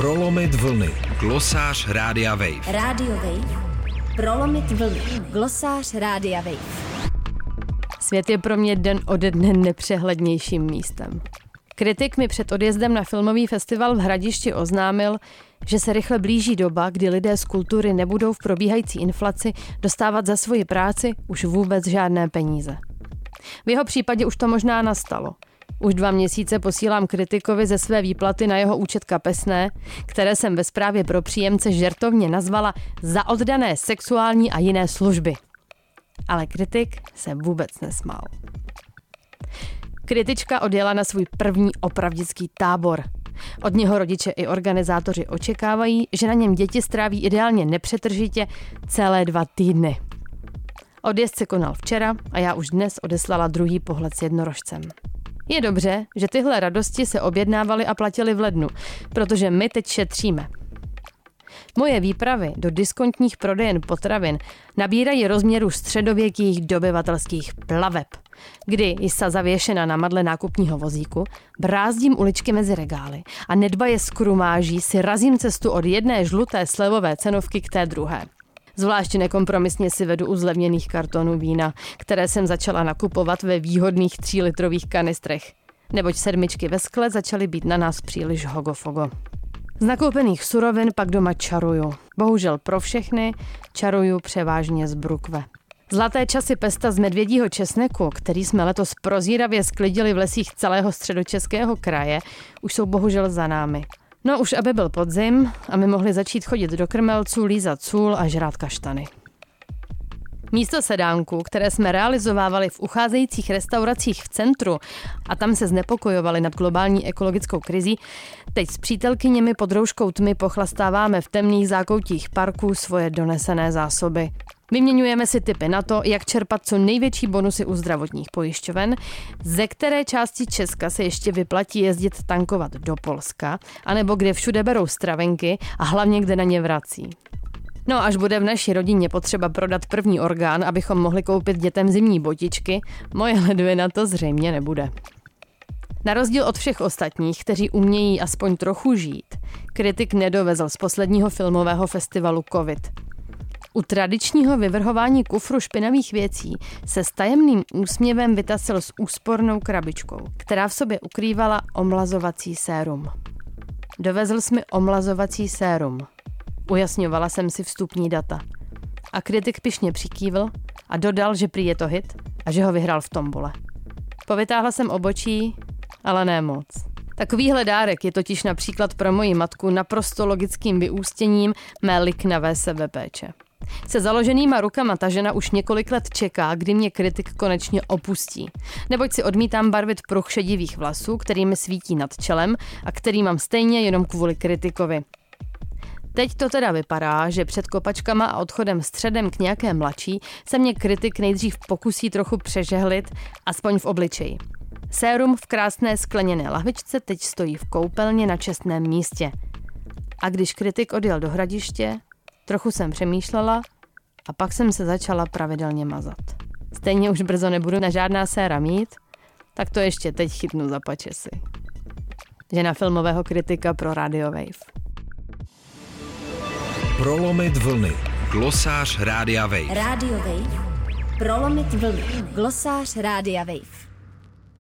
Prolomit vlny. Glosář Rádia Wave. Radio Wave. Prolomit vlny. Glosář Rádia Wave. Svět je pro mě den ode dne nepřehlednějším místem. Kritik mi před odjezdem na filmový festival v Hradišti oznámil, že se rychle blíží doba, kdy lidé z kultury nebudou v probíhající inflaci dostávat za svoji práci už vůbec žádné peníze. V jeho případě už to možná nastalo. Už dva měsíce posílám kritikovi ze své výplaty na jeho účet kapesné, které jsem ve zprávě pro příjemce žertovně nazvala za oddané sexuální a jiné služby. Ale kritik se vůbec nesmál. Kritička odjela na svůj první opravdický tábor. Od něho rodiče i organizátoři očekávají, že na něm děti stráví ideálně nepřetržitě celé dva týdny. Odjezd se konal včera a já už dnes odeslala druhý pohled s jednorožcem. Je dobře, že tyhle radosti se objednávaly a platily v lednu, protože my teď šetříme. Moje výpravy do diskontních prodejen potravin nabírají rozměru středověkých dobyvatelských plaveb, kdy jsa zavěšena na madle nákupního vozíku, brázdím uličky mezi regály a nedbaje skrumáží si razím cestu od jedné žluté slevové cenovky k té druhé. Zvláště nekompromisně si vedu u zlevněných kartonů vína, které jsem začala nakupovat ve výhodných třílitrových kanistrech. Neboť sedmičky ve skle začaly být na nás příliš hogofogo. Z nakoupených surovin pak doma čaruju. Bohužel pro všechny čaruju převážně z brukve. Zlaté časy pesta z medvědího česneku, který jsme letos prozíravě sklidili v lesích celého středočeského kraje, už jsou bohužel za námi. No už aby byl podzim a my mohli začít chodit do krmelců, lízat sůl a žrát kaštany. Místo sedánku, které jsme realizovávali v ucházejících restauracích v centru a tam se znepokojovali nad globální ekologickou krizí, teď s přítelkyněmi pod rouškou tmy pochlastáváme v temných zákoutích parků svoje donesené zásoby. Vyměňujeme si tipy na to, jak čerpat co největší bonusy u zdravotních pojišťoven, ze které části Česka se ještě vyplatí jezdit tankovat do Polska, anebo kde všude berou stravenky a hlavně kde na ně vrací. No až bude v naší rodině potřeba prodat první orgán, abychom mohli koupit dětem zimní botičky, moje ledvina to zřejmě nebude. Na rozdíl od všech ostatních, kteří umějí aspoň trochu žít, kritik nedovezl z posledního filmového festivalu COVID. U tradičního vyvrhování kufru špinavých věcí se s tajemným úsměvem vytasil s úspornou krabičkou, která v sobě ukrývala omlazovací sérum. Dovezl jsme omlazovací sérum. Ujasňovala jsem si vstupní data. A kritik pišně přikývl a dodal, že prý je to hit a že ho vyhrál v tombole. Povytáhla jsem obočí, ale ne moc. Takovýhle dárek je totiž například pro moji matku naprosto logickým vyústěním mé liknavé sebepéče. Se založenýma rukama ta žena už několik let čeká, kdy mě kritik konečně opustí. Neboť si odmítám barvit pruh šedivých vlasů, který mi svítí nad čelem a který mám stejně jenom kvůli kritikovi. Teď to teda vypadá, že před kopačkama a odchodem středem k nějaké mladší se mě kritik nejdřív pokusí trochu přežehlit, aspoň v obličeji. Sérum v krásné skleněné lahvičce teď stojí v koupelně na čestném místě. A když kritik odjel do hradiště, trochu jsem přemýšlela a pak jsem se začala pravidelně mazat. Stejně už brzo nebudu na žádná séra mít, tak to ještě teď chytnu za pačesy. Žena filmového kritika pro Radio Wave. Prolomit vlny. Glosář Rádia Wave. Radio Wave. Prolomit vlny. Glosář Rádia Wave.